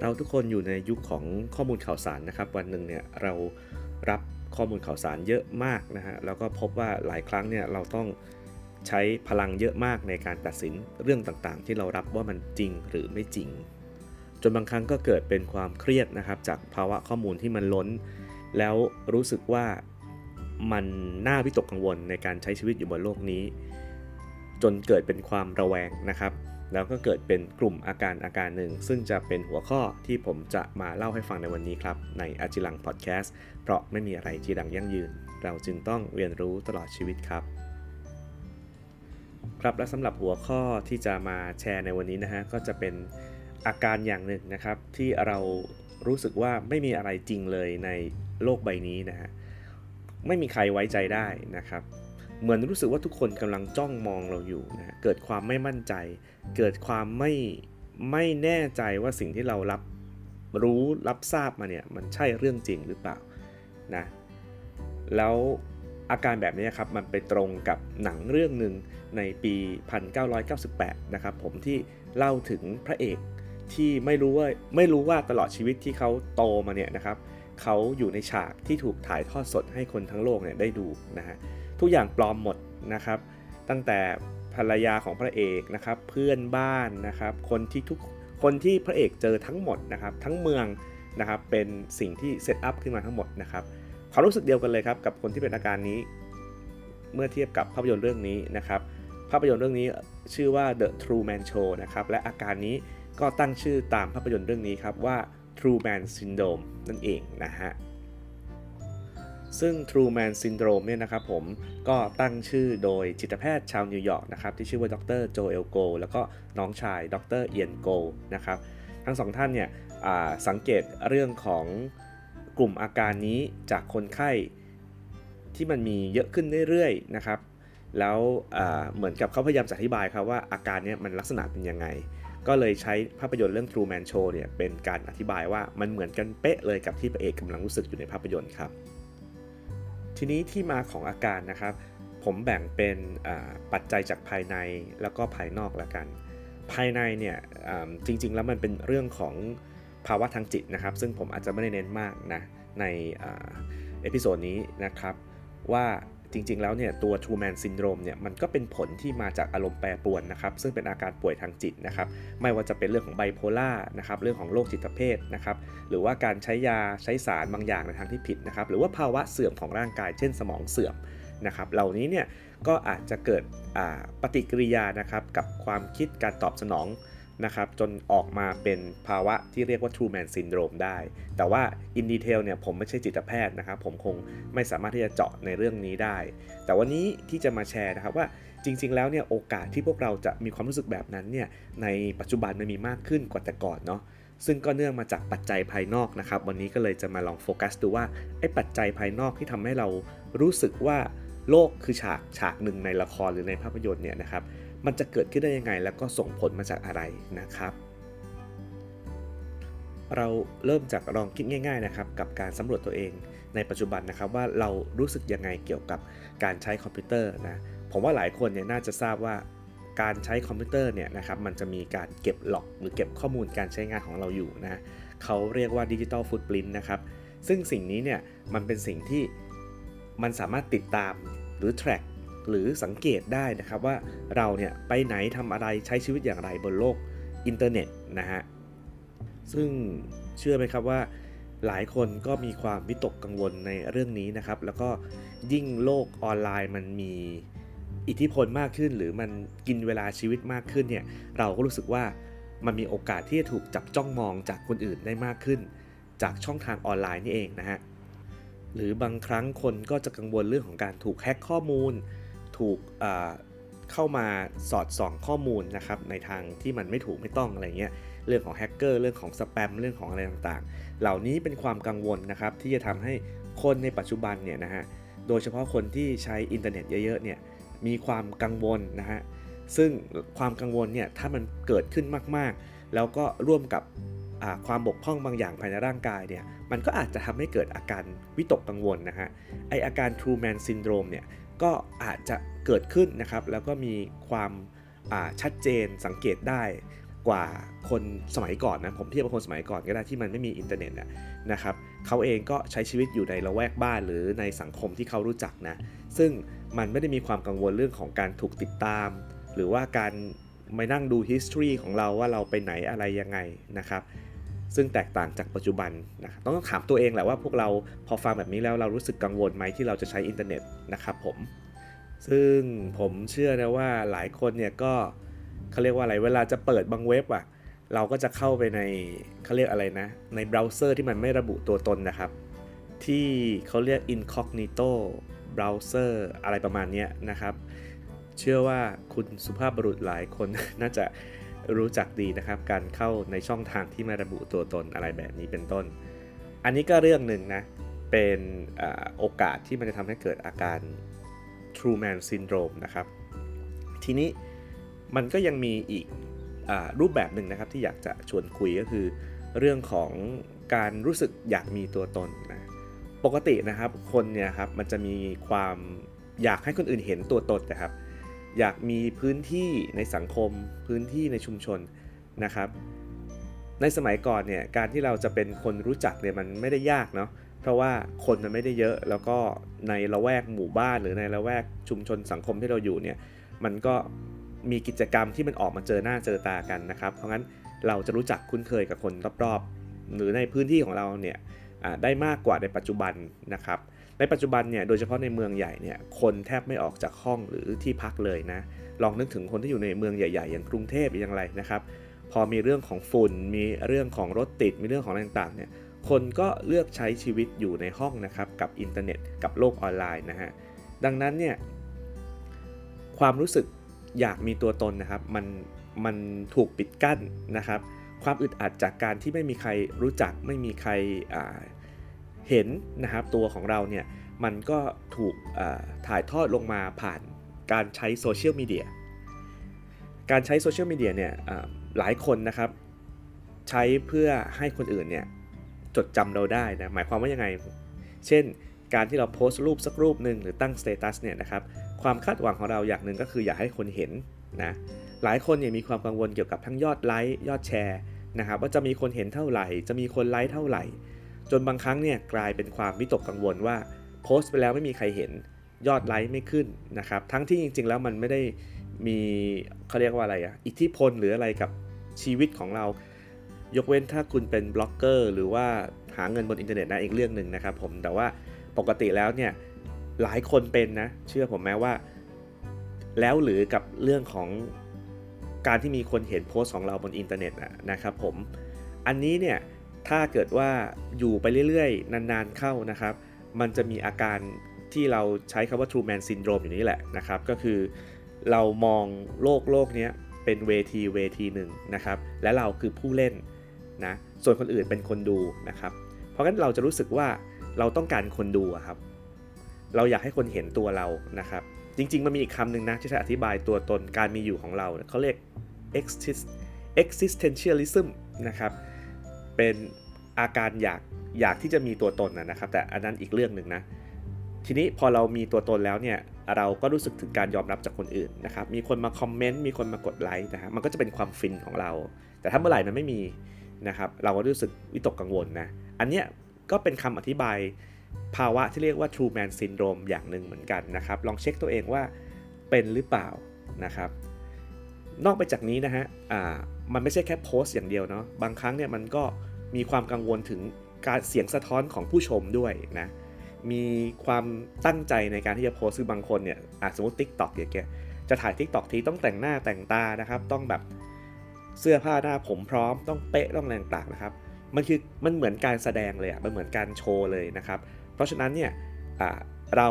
เราทุกคนอยู่ในยุคของข้อมูลข่าวสารนะครับ วันหนึ่งเนี่ยเรารับข้อมูลข่าวสารเยอะมากนะฮะแล้วก็พบว่าหลายครั้งเนี่ยเราต้องใช้พลังเยอะมากในการตัดสินเรื่องต่างๆ ที่เรารับว่ามันจริงหรือไม่จริง จนบางครั้งก็เกิดเป็นความเครียดนะครับ จากภาวะข้อมูลที่มันล้น แล้วรู้สึกว่ามันน่าวิตกกังวลในการใช้ชีวิตอยู่บนโลกนี้ จนเกิดเป็นความระแวงนะครับ แล้วก็เกิดเป็นกลุ่มอาการอาการหนึ่ง ซึ่งจะเป็นหัวข้อที่ผมจะมาเล่าให้ฟังในวันนี้ครับ ในอาจิลังพอดแคสต์เพราะไม่มีอะไรที่ดังยั่งยืน เราจึงต้องเรียนรู้ตลอดชีวิตครับ ครับและสำหรับหัวข้อที่จะมาแชร์ในวันนี้นะฮะก็จะเป็นอาการอย่างหนึ่งนะครับ ที่เรารู้สึกว่าไม่มีอะไรจริงเลยในโลกใบนี้นะฮะไม่มีใครไว้ใจได้นะครับ เหมือนรู้สึกว่าทุกคนกำลังจ้องมองเราอยู่นะเกิดความไม่มั่นใจ เกิดความไม่ไม่แน่ใจว่าสิ่งที่เรารับรู้รับทราบมาเนี่ยมันใช่เรื่องจริงหรือเปล่านะแล้วอาการแบบนี้ครับมันไปตรงกับหนังเรื่องหนึ่งในปี 1998 นะครับผมที่เล่าถึงพระเอกที่ไม่รู้ว่าไม่รู้ว่าตลอดชีวิตที่เขาโตมาเนี่ยนะครับเขาอยู่ในฉากที่ถูกถ่ายทอดสดให้คนทั้งโลกเนี่ยได้ดูนะฮะ ทุกอย่างปลอมหมดนะครับ ตั้งแต่ภรรยาของพระเอกนะครับ เพื่อนบ้านนะครับ คนที่ทุกคนที่พระเอกเจอทั้งหมดนะครับ ทั้งเมืองนะครับเป็นสิ่งที่เซตอัพขึ้นมาทั้งหมดนะครับความรู้สึกเดียวกันเลยครับกับคนที่เป็นอาการนี้ เมื่อเทียบกับภาพยนตร์เรื่องนี้นะครับ ภาพยนตร์เรื่องนี้ชื่อว่า The True Man Show นะครับและอาการนี้ก็ตั้งชื่อตามภาพยนตร์เรื่องนี้ครับว่า True Man Syndrome นั่นเองนะฮะ ซึ่ง True Man Syndrome เนี่ยนะครับผมก็ตั้งชื่อโดยจิตแพทย์ชาวนิวยอร์กนะครับที่ชื่อว่าดรโจเอลโกแล้วก็น้องชายดรเอียนโกนะครับทั้งสองท่านเนี่ยสังเกตเรื่องของกลุ่มอาการนี้จากคนไข้ที่มันมีเยอะขึ้นเรื่อยๆนะครับแล้วเหมือนกับเขาพยายามจะอธิบายครับว่าอาการนี้มันลักษณะเป็นยังไง ก็เลยใช้ภาพยนตร์เรื่อง True Man Show เนี่ยเป็นการอธิบายว่ามันเหมือนกันเป๊ะเลยกับที่พระเอกกำลังรู้สึกอยู่ในภาพยนตร์ครับ ทีนี้ที่มาของอาการนะครับ ผมแบ่งเป็นปัจจัยจากภายในแล้วก็ภายนอกละกัน ภายในเนี่ยจริง ๆ แล้วมันเป็นเรื่องของภาวะทางจิตนะครับ ซึ่งผมอาจจะไม่ได้เน้นมากนะในepisode นี้นะครับว่า จริงๆ แล้วเนี่ยตัว Truman Syndrome เนี่ยมันก็เป็นผลที่มาจากอารมณ์แปรปรวนนะครับ ซึ่งเป็นอาการป่วยทางจิตนะครับ ไม่ว่าจะเป็นเรื่องของไบโพลาร์นะครับ เรื่องของโรคจิตเภทนะครับ หรือว่าการใช้ยาใช้สารบางอย่างในทางที่ผิดนะครับ หรือว่าภาวะเสื่อมของร่างกายเช่นสมองเสื่อมนะครับ เหล่านี้เนี่ยก็อาจจะเกิดปฏิกิริยานะครับกับความคิดการตอบสนอง นะครับจนออกมาเป็นภาวะที่เรียกว่า True Man Syndrome ได้ แต่ว่า in detail เนี่ยผมไม่ใช่จิตแพทย์นะครับ ผมคงไม่สามารถที่จะเจาะในเรื่องนี้ได้ แต่วันนี้ที่จะมาแชร์นะครับว่าจริง ๆ แล้วเนี่ยโอกาสที่พวกเราจะมีความรู้สึกแบบนั้นเนี่ยในปัจจุบันมันมีมากขึ้นกว่าแต่ก่อนเนาะซึ่งก็เนื่องมาจากปัจจัยภายนอกนะครับ วันนี้ก็เลยจะมาลองโฟกัสดูว่าไอ้ปัจจัยภายนอกที่ทำให้เรารู้สึกว่าโลกคือฉากฉากหนึ่งในละครหรือในภาพยนตร์เนี่ยนะครับ มันจะเกิดขึ้นได้ยังไง แล้วก็ส่งผลมาจากอะไรนะครับ เราเริ่มจากลองคิดง่าย ๆนะครับ กับการสำรวจตัวเองในปัจจุบันนะครับว่าเรารู้สึกยังไงเกี่ยวกับการใช้คอมพิวเตอร์นะผมว่าหลายคนเนี่ยน่าจะทราบว่าการใช้คอมพิวเตอร์เนี่ยนะครับมันจะมีการเก็บ log หรือเก็บข้อมูลการใช้งานของเราอยู่นะเขาเรียกว่า digital footprint นะครับซึ่งสิ่งนี้เนี่ยมันเป็นสิ่งที่มันสามารถติดตามหรือ track หรือสังเกตได้นะครับว่าเราเนี่ยไปไหนทำอะไรใช้ชีวิตอย่างไรบนโลกอินเทอร์เน็ตนะฮะซึ่งเชื่อไหมครับว่าหลายคนก็มีความวิตกกังวลในเรื่องนี้นะครับ แล้วก็ยิ่งโลกออนไลน์มันมีอิทธิพลมากขึ้น หรือมันกินเวลาชีวิตมากขึ้นเนี่ยเราก็รู้สึกว่ามันมีโอกาสที่จะถูกจับจ้องมองจากคนอื่นได้มากขึ้น จากช่องทางออนไลน์นี่เองนะฮะหรือบางครั้งคนก็จะกังวลเรื่องของการถูกแฮ็กข้อมูล ถูกเข้ามาสอดส่องข้อมูลนะครับในทางที่มันไม่ถูกไม่ต้องอะไรเงี้ยเรื่องของแฮกเกอร์เรื่องของสแปมเรื่องของอะไรต่างๆ เหล่านี้เป็นความกังวลนะครับที่จะทำให้คนในปัจจุบันเนี่ยนะฮะโดยเฉพาะคนที่ใช้อินเทอร์เน็ตเยอะๆเนี่ยมีความกังวลนะฮะซึ่งความกังวลเนี่ยถ้ามันเกิดขึ้นมากๆ แล้วก็ร่วมกับความบกพร่องบางอย่างภายในร่างกายเนี่ยมันก็อาจจะทำให้เกิดอาการวิตกกังวลนะฮะไออาการ Truman Syndrome เนี่ยก็อาจจะ เกิดขึ้นนะครับ แล้วก็มีความชัดเจนสังเกตได้กว่าคนสมัยก่อนนะผมเทียบกับคนสมัยก่อนก็ได้ที่มันไม่มีอินเทอร์เน็ตนะครับเขาเองก็ใช้ชีวิตอยู่ในละแวกบ้านหรือในสังคมที่เขารู้จักนะซึ่งมันไม่ได้มีความกังวลเรื่องของการถูกติดตาม หรือว่าการมานั่งดู history ของเราว่าเราไปไหนอะไรยังไงนะครับซึ่งแตกต่างจากปัจจุบันนะต้องถามตัวเองแหละว่าพวกเราพอฟังแบบนี้แล้วเรารู้สึกกังวลไหมที่เราจะใช้อินเทอร์เน็ตนะครับผม ซึ่งผมเชื่อนะว่าหลายคนเนี่ยก็เขาเรียกว่าอะไรเวลาจะเปิดบางเว็บอะเราก็จะเข้าไปในเขาเรียกอะไรนะ ในเบราว์เซอร์ที่มันไม่ระบุตัวตนนะครับ ที่เขาเรียก incognito browser อะไรประมาณนี้นะครับ เชื่อว่าคุณสุภาพบุรุษหลายคนน่าจะรู้จักดีนะครับ การเข้าในช่องทางที่ไม่ระบุตัวตนอะไรแบบนี้เป็นต้น อันนี้ก็เรื่องหนึ่งนะ เป็นอโอกาสที่มันจะทำให้เกิดอาการ Truman Syndrome นะครับ ทีนี้มันก็ยังมีอีกอรูปแบบหนึ่งนะครับที่อยากจะชวนคุยก็คือ เรื่องของการรู้สึกอยากมีตัวตนนะปกตินะครับคนเนี่ยครับมันจะมีความอยากให้คนอื่นเห็นตัวตนนะครับ อยากมีพื้นที่ในสังคมพื้นที่ในชุมชนนะครับ ในสมัยก่อนเนี่ยการที่เราจะเป็นคนรู้จักเนี่ยมันไม่ได้ยากเนาะ เพราะว่าคนมันไม่ได้เยอะ แล้วก็ในละแวกหมู่บ้านหรือในละแวกชุมชนสังคมที่เราอยู่เนี่ยมันก็มีกิจกรรมที่มันออกมาเจอหน้าเจอตากันนะครับ เพราะงั้นเราจะรู้จักคุ้นเคยกับคนรอบๆ หรือในพื้นที่ของเราเนี่ยได้มากกว่าในปัจจุบันนะครับ ในปัจจุบันเนี่ยโดยเฉพาะในเมืองใหญ่เนี่ยคนแทบไม่ออกจากห้องหรือที่พักเลยนะลองนึกถึงคนที่อยู่ในเมืองใหญ่ๆ อย่างกรุงเทพอย่างไรนะครับ พอมีเรื่องของฝุ่นมีเรื่องของรถติดมีเรื่องของอะไรต่างๆเนี่ย คนก็เลือกใช้ชีวิตอยู่ในห้องนะครับกับอินเทอร์เน็ตกับโลกออนไลน์นะฮะดังนั้นเนี่ยความรู้สึกอยากมีตัวตนนะครับมันมันถูกปิดกั้นนะครับ ความอึดอัดจากการที่ไม่มีใครรู้จักไม่มีใครเห็นนะครับตัวของเราเนี่ยมันก็ถูกถ่ายทอดลงมาผ่านการใช้โซเชียลมีเดียการใช้โซเชียลมีเดียเนี่ยหลายคนนะครับใช้เพื่อให้คนอื่นเนี่ย จดจำเราได้นะหมายความว่ายังไง เช่น การที่เราโพสต์รูปสักรูปหนึ่งหรือตั้ง status เนี่ยนะครับความคาดหวังของเราอย่างหนึ่งก็คืออยากให้คนเห็นนะหลายคนเนี่ยมีความกังวลเกี่ยวกับทั้งยอดไลค์ยอดแชร์นะครับว่าจะมีคนเห็นเท่าไหร่ จะมีคนไลค์เท่าไหร่ จนบางครั้งเนี่ยกลายเป็นความวิตกกังวลว่าโพสต์ไปแล้วไม่มีใครเห็นยอดไลค์ไม่ขึ้นนะครับทั้งที่จริง ๆ แล้วมันไม่ได้มีเขาเรียกว่าอะไรอะอิทธิพลหรืออะไรกับชีวิตของเรา ยกเว้นถ้าคุณเป็นบล็อกเกอร์ หรือว่าหาเงินบนอินเทอร์เน็ตนะอีกเรื่องหนึ่งนะครับผมแต่ว่าปกติแล้วเนี่ยหลายคนเป็นนะ เชื่อผมแม้ว่า แล้วหรือกับเรื่องของการที่มีคนเห็นโพสต์ของเราบนอินเทอร์เน็ตนะครับผมอันนี้เนี่ยถ้าเกิดว่าอยู่ไปเรื่อยๆ นานๆเข้านะครับ มันจะมีอาการที่เราใช้คำว่า Truman Syndrome อยู่นี่แหละนะครับ ก็คือเรามองโลกโลกนี้เป็นเวทีเวทีหนึ่งนะครับ และเราคือผู้เล่น นะส่วนคนอื่นเป็นคนดูนะครับ เพราะงั้นเราจะรู้สึกว่าเราต้องการคนดูครับ เราอยากให้คนเห็นตัวเรานะครับ จริง ๆ มันมีอีกคำหนึ่งนะที่จะอธิบายตัวตนการมีอยู่ของเราเขาเรียก existentialism นะครับเป็นอาการอยากอยากที่จะมีตัวตนนะครับ แต่อันนั้นอีกเรื่องหนึ่งนะทีนี้พอเรามีตัวตนแล้วเนี่ยเราก็รู้สึกถึงการยอมรับจากคนอื่นนะครับ มีคนมาคอมเมนต์ มีคนมากดไลค์นะฮะ มันก็จะเป็นความฟินของเรา แต่ถ้าเมื่อไหร่มันไม่มี นะครับ เราก็รู้สึกวิตกกังวลนะ อันเนี้ยก็เป็นคำอธิบายภาวะที่เรียกว่า True Man Syndrome อย่างหนึ่งเหมือนกันนะครับ ลองเช็คตัวเองว่าเป็นหรือเปล่านะครับ นอกไปจากนี้นะฮะมันไม่ใช่แค่โพสต์อย่างเดียวเนาะ บางครั้งเนี่ยมันก็มีความกังวลถึงการเสียงสะท้อนของผู้ชมด้วยนะ มีความตั้งใจในการที่จะโพสต์คือบางคนเนี่ยสมมติ TikTok อย่างเงี้ยจะถ่าย TikTok ทีต้องแต่งหน้าแต่งตานะครับ ต้องแบบ เสื้อผ้าหน้าผมพร้อมต้องเป๊ะต้องแรงต่างนะครับ มันคือมันเหมือนการแสดงเลยอะมันเหมือนการโชว์เลยนะครับ เพราะฉะนั้นเนี่ยเรา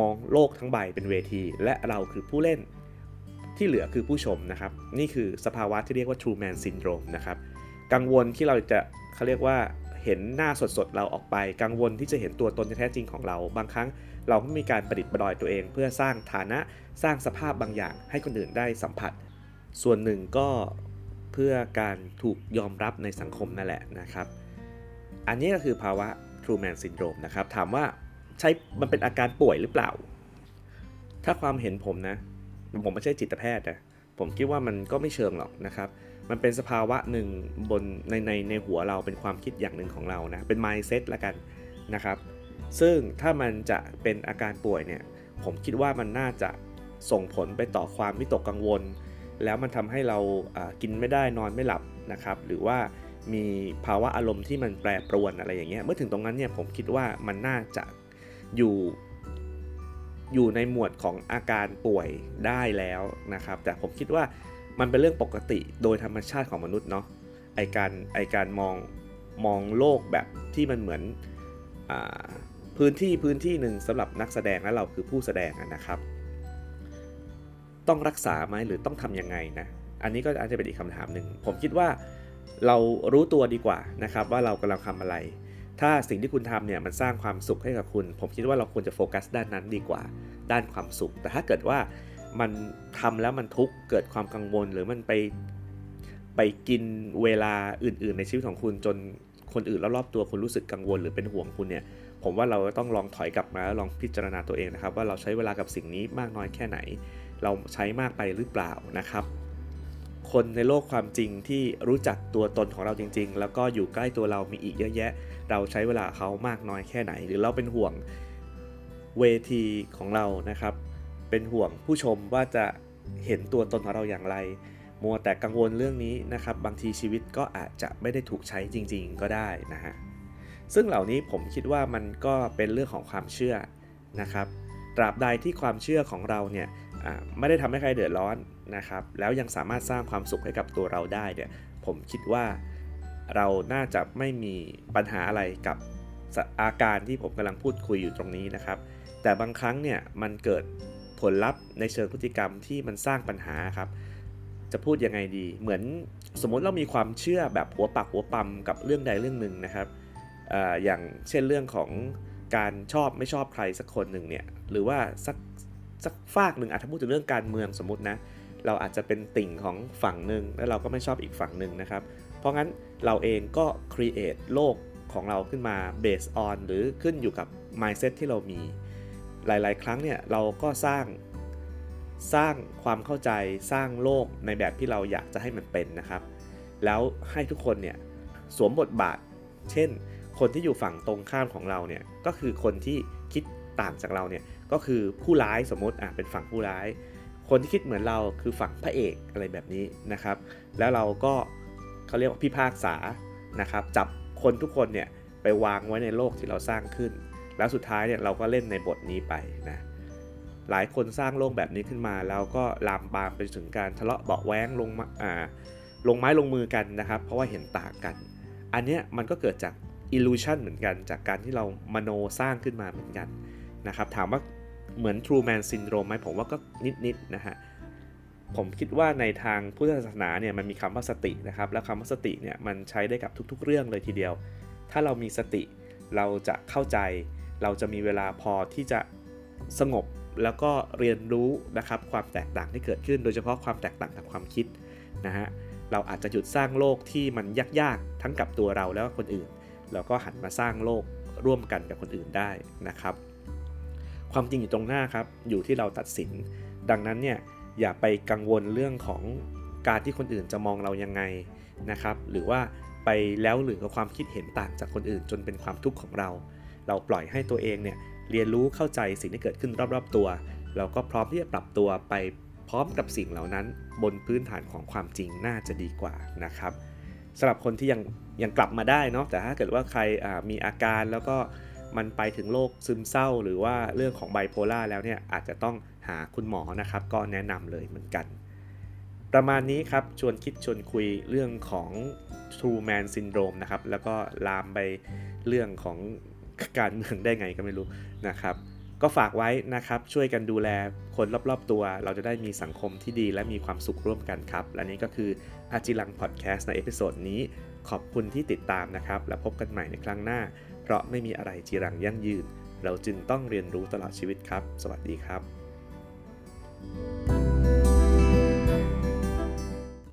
มองโลกทั้งใบเป็นเวที และเราคือผู้เล่นที่เหลือคือผู้ชมนะครับ นี่คือสภาวะที่เรียกว่า True Man Syndrome นะครับ กังวลที่เราจะเขาเรียกว่าเห็นหน้าสดๆ เราออกไป กังวลที่จะเห็นตัวตนแท้จริงของเรา บางครั้งเราก็มีการประดิษฐ์ประดอยตัวเอง เพื่อสร้างฐานะสร้างสภาพบางอย่างให้คนอื่นได้สัมผัส ส่วนหนึ่งก็ เพื่อการถูกยอมรับในสังคมนั่นแหละนะครับ อันนี้ก็คือภาวะ True Man Syndrome นะครับ ถามว่าใช้มันเป็นอาการป่วยหรือเปล่า ถ้าความเห็นผมนะ ผมไม่ใช่จิตแพทย์นะผมคิดว่ามันก็ไม่เชิงหรอกนะครับ มันเป็นสภาวะหนึ่งบนในในในหัวเราเป็นความคิดอย่างหนึ่งของเรานะ เป็น mindset ละกันนะครับ ซึ่งถ้ามันจะเป็นอาการป่วยเนี่ย ผมคิดว่ามันน่าจะส่งผลไปต่อความวิตกกังวล แล้วมันทำให้เรากินไม่ได้นอนไม่หลับนะครับหรือว่ามีภาวะอารมณ์ที่มันแปรปรวนอะไรอย่างเงี้ยเมื่อถึงตรงนั้นเนี่ยผมคิดว่ามันน่าจะอยู่อยู่ในหมวดของอาการป่วยได้แล้วนะครับ แต่ผมคิดว่ามันเป็นเรื่องปกติโดยธรรมชาติของมนุษย์เนาะไอการไอการมองมองโลกแบบที่มันเหมือนอพื้นที่พื้นที่หนึ่งสำหรับนักแสดงและเราคือผู้แสดงนะครับ ต้องรักษาไหมหรือต้องทํำยังไงนะอันนี้ก็อาจจะเป็นอีกคำถามหนึ่งผมคิดว่าเรารู้ตัวดีกว่านะครับว่าเรากำลังทำอะไร ถ้าสิ่งที่คุณทำเนี่ยมันสร้างความสุขให้กับคุณ ผมคิดว่าเราควรจะโฟกัสด้านนั้นดีกว่า ด้านความสุข แต่ถ้าเกิดว่ามันทำแล้วมันทุกข์เกิดความกังวลหรือมันไปไปกินเวลาอื่น ๆ ในชีวิตของคุณจนคนอื่นรอบๆตัวคุณรู้สึกกังวล หรือเป็นห่วงคุณเนี่ยผมว่าเราต้องลองถอยกลับมาแล้วลองพิจารณาตัวเองนะครับว่าเราใช้เวลากับสิ่งนี้มากน้อยแค่ไหน เราใช้มากไปหรือเปล่านะครับ คนในโลกความจริงที่รู้จักตัวตนของเราจริง ๆ แล้วก็อยู่ใกล้ตัวเรามีอีกเยอะแยะ เราใช้เวลาเขามากน้อยแค่ไหน หรือเราเป็นห่วงเวทีของเรานะครับ เป็นห่วงผู้ชมว่าจะเห็นตัวตนของเราอย่างไร มัวแต่กังวลเรื่องนี้นะครับ บางทีชีวิตก็อาจจะไม่ได้ถูกใช้จริง ๆ ก็ได้นะฮะซึ่งเหล่านี้ผมคิดว่ามันก็เป็นเรื่องของความเชื่อนะครับ ตราบใดที่ความเชื่อของเราเนี่ย ไม่ได้ทำให้ใครเดือดร้อนนะครับ แล้วยังสามารถสร้างความสุขให้กับตัวเราได้เนี่ย ผมคิดว่าเราน่าจะไม่มีปัญหาอะไรกับอาการที่ผมกำลังพูดคุยอยู่ตรงนี้นะครับ แต่บางครั้งเนี่ยมันเกิดผลลัพธ์ในเชิงพฤติกรรมที่มันสร้างปัญหาครับ จะพูดยังไงดี เหมือนสมมติเรามีความเชื่อแบบหัวปักหัวปั๊มกับเรื่องใดเรื่องหนึ่งนะครับออย่างเช่นเรื่องของการชอบไม่ชอบใครสักคนหนึ่งเนี่ย หรือว่าสัก สักฝากหนึ่งอาจจะพูดถึงเรื่องการเมืองสมมตินะ เราอาจจะเป็นติ่งของฝั่งหนึ่งแล้วเราก็ไม่ชอบอีกฝั่งหนึ่งนะครับ เพราะงั้นเราเองก็ create โลกของเราขึ้นมา based on หรือขึ้นอยู่กับ mindset ที่เรามี หลาย ๆ ครั้งเนี่ยเราก็สร้างสร้างความเข้าใจสร้างโลกในแบบที่เราอยากจะให้มันเป็นนะครับ แล้วให้ทุกคนเนี่ยสวมบทบาท เช่น คนที่อยู่ฝั่งตรงข้ามของเราเนี่ยก็คือคนที่คิดต่างจากเราเนี่ย ก็คือผู้ร้ายสมมติอะเป็นฝั่งผู้ร้าย คนที่คิดเหมือนเราคือฝั่งพระเอกอะไรแบบนี้นะครับ แล้วเราก็เขาเรียกว่าพิพากษานะครับ จับคนทุกคนเนี่ยไปวางไว้ในโลกที่เราสร้างขึ้น แล้วสุดท้ายเนี่ยเราก็เล่นในบทนี้ไปนะหลายคนสร้างโลกแบบนี้ขึ้นมา แล้วก็ลามปามไปถึงการทะเลาะเบาแว้งลงมาอ่าลงไม้ลงมือกันนะครับ เพราะว่าเห็นต่างกัน อันเนี้ยมันก็เกิดจาก illusion เหมือนกัน จากการที่เรามโนสร้างขึ้นมาเหมือนกันนะครับ ถามว่า เหมือน True Man Syndrome ไหมผมว่าก็นิดๆนะฮะผมคิดว่าในทางพุทธศาสนาเนี่ยมันมีคำว่าสตินะครับแล้วคำว่าสติเนี่ยมันใช้ได้กับทุก ๆ เรื่องเลยทีเดียว ถ้าเรามีสติเราจะเข้าใจ เราจะมีเวลาพอที่จะสงบแล้วก็เรียนรู้นะครับความแตกต่างที่เกิดขึ้น โดยเฉพาะความแตกต่างทางความคิดนะฮะเราอาจจะหยุดสร้างโลกที่มันยากๆทั้งกับตัวเราแล้วก็คนอื่น แล้วก็หันมาสร้างโลกร่วมกันกับคนอื่นได้นะครับ ความจริงอยู่ตรงหน้าครับ อยู่ที่เราตัดสิน ดังนั้นเนี่ยอย่าไปกังวลเรื่องของการที่คนอื่นจะมองเรายังไงนะครับ หรือว่าไปแล้วหรือกับความคิดเห็นต่างจากคนอื่นจนเป็นความทุกข์ของเรา เราปล่อยให้ตัวเองเนี่ยเรียนรู้เข้าใจสิ่งที่เกิดขึ้นรอบๆตัว เราก็พร้อมที่จะปรับตัวไปพร้อมกับสิ่งเหล่านั้น บนพื้นฐานของความจริงน่าจะดีกว่านะครับสำหรับคนที่ยังยังกลับมาได้เนาะแต่ถ้าเกิดว่าใครมีอาการแล้วก็ มันไปถึงโรคซึมเศร้า หรือว่าเรื่องของไบโพล่าแล้วเนี่ยอาจจะต้องหาคุณหมอนะครับ ก็แนะนำเลยเหมือนกัน ประมาณนี้ครับชวนคิดชวนคุยเรื่องของ Truman Syndrome นะครับ แล้วก็ลามไปเรื่องของการเมืองได้ไงก็ไม่รู้นะครับ ก็ฝากไว้นะครับช่วยกันดูแลคนรอบๆตัว เราจะได้มีสังคมที่ดีและมีความสุขร่วมกันครับ และนี่ก็คืออจิรังพอดแคสต์ใน episode นี้ขอบคุณที่ติดตามนะครับ และพบกันใหม่ในครั้งหน้า เพราะไม่มีอะไรจีรังยั่งยืน เราจึงต้องเรียนรู้ตลอดชีวิตครับ สวัสดีครับ